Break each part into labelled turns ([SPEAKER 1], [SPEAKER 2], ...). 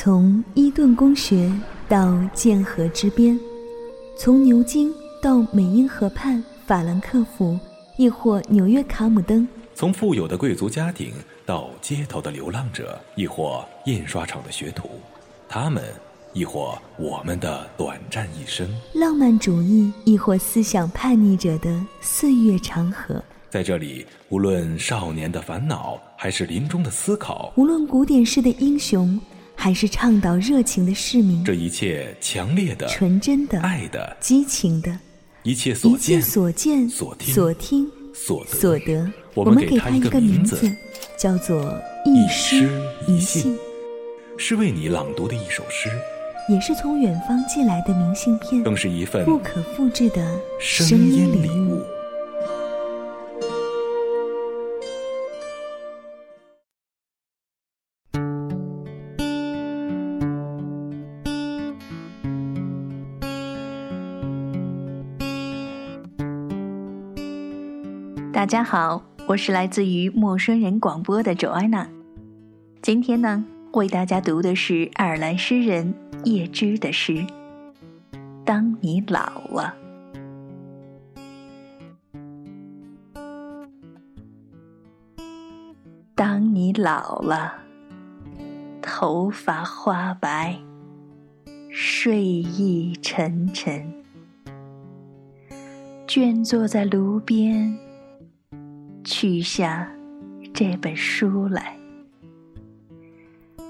[SPEAKER 1] 从伊顿公学到剑河之边，从牛津到美英河畔法兰克福，亦或纽约卡姆登；
[SPEAKER 2] 从富有的贵族家庭到街头的流浪者，亦或印刷厂的学徒，他们，亦或我们的短暂一生；
[SPEAKER 1] 浪漫主义，亦或思想叛逆者的岁月长河。
[SPEAKER 2] 在这里，无论少年的烦恼，还是临终的思考；
[SPEAKER 1] 无论古典式的英雄。还是倡导热情的市民，
[SPEAKER 2] 这一切强烈的、
[SPEAKER 1] 纯真的、
[SPEAKER 2] 爱的、
[SPEAKER 1] 激情的，
[SPEAKER 2] 一切所见、
[SPEAKER 1] 所见、
[SPEAKER 2] 所听、
[SPEAKER 1] 所听、
[SPEAKER 2] 所
[SPEAKER 1] 得，
[SPEAKER 2] 我
[SPEAKER 1] 们给
[SPEAKER 2] 他一
[SPEAKER 1] 个
[SPEAKER 2] 名字，
[SPEAKER 1] 叫做
[SPEAKER 2] 一
[SPEAKER 1] 诗
[SPEAKER 2] 一
[SPEAKER 1] 信，
[SPEAKER 2] 是为你朗读的一首诗，
[SPEAKER 1] 也是从远方寄来的明信片，
[SPEAKER 2] 更是一份
[SPEAKER 1] 不可复制的
[SPEAKER 2] 声
[SPEAKER 1] 音
[SPEAKER 2] 礼物。
[SPEAKER 3] 大家好，我是来自于陌生人广播的 Joanna。今天呢，为大家读的是爱尔兰诗人叶芝的诗《当你老了》。当你老了，头发花白，睡意沉沉，倦坐在炉边。取下这本书来，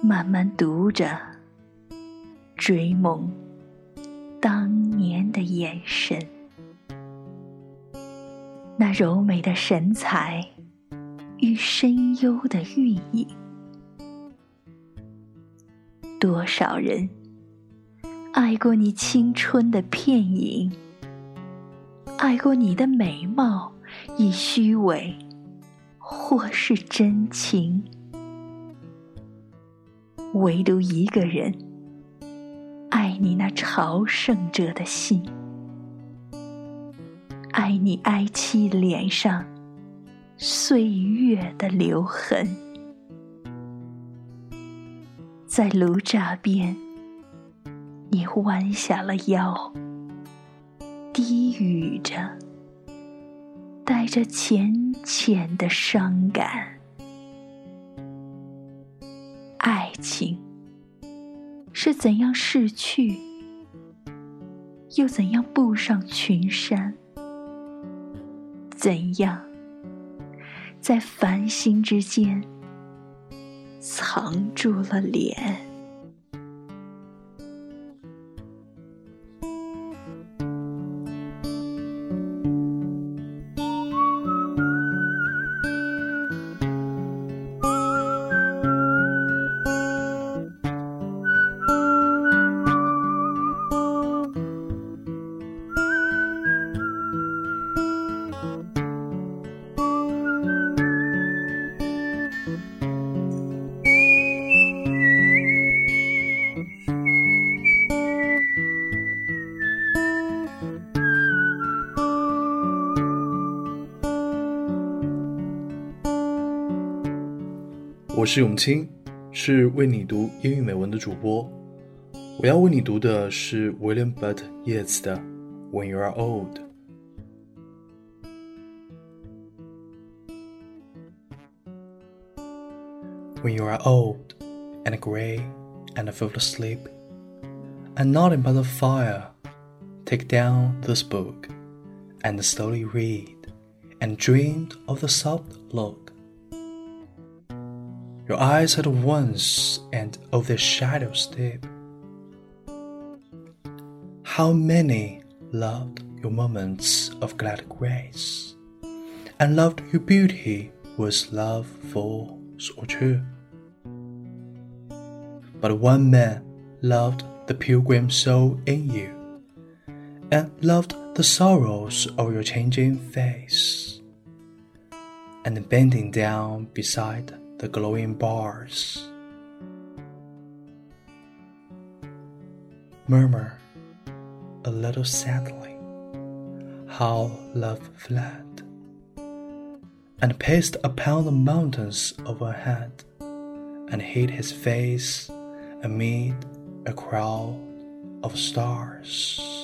[SPEAKER 3] 慢慢读着，追梦当年的眼神，那柔美的神采与深幽的寓意。多少人爱过你青春的片影，爱过你的美貌与虚伪。或是真情，唯独一个人爱你那朝圣者的心，爱你哀戚脸上岁月的留痕，在炉渣边，你弯下了腰，低语着。带着浅浅的伤感，爱情是怎样逝去，又怎样步上群山？怎样在繁星之间藏住了脸？
[SPEAKER 4] 我是永清，是为你读英语美文的主播。我要为你读的是 William Butler Yeats 的《When You Are Old》。When you are old and gray and full of sleep, and nodding by the fire, take down this book and slowly read, and dream of the soft look your eyes at once and of their shadows deep. How many loved your moments of glad grace, and loved your beauty with love false or true. But one man loved the pilgrim soul in you, and loved the sorrows of your changing face, and bending down beside the glowing bars. Murmur a little sadly how love fled, and paced upon the mountains overhead, and hid his face amid a crowd of stars.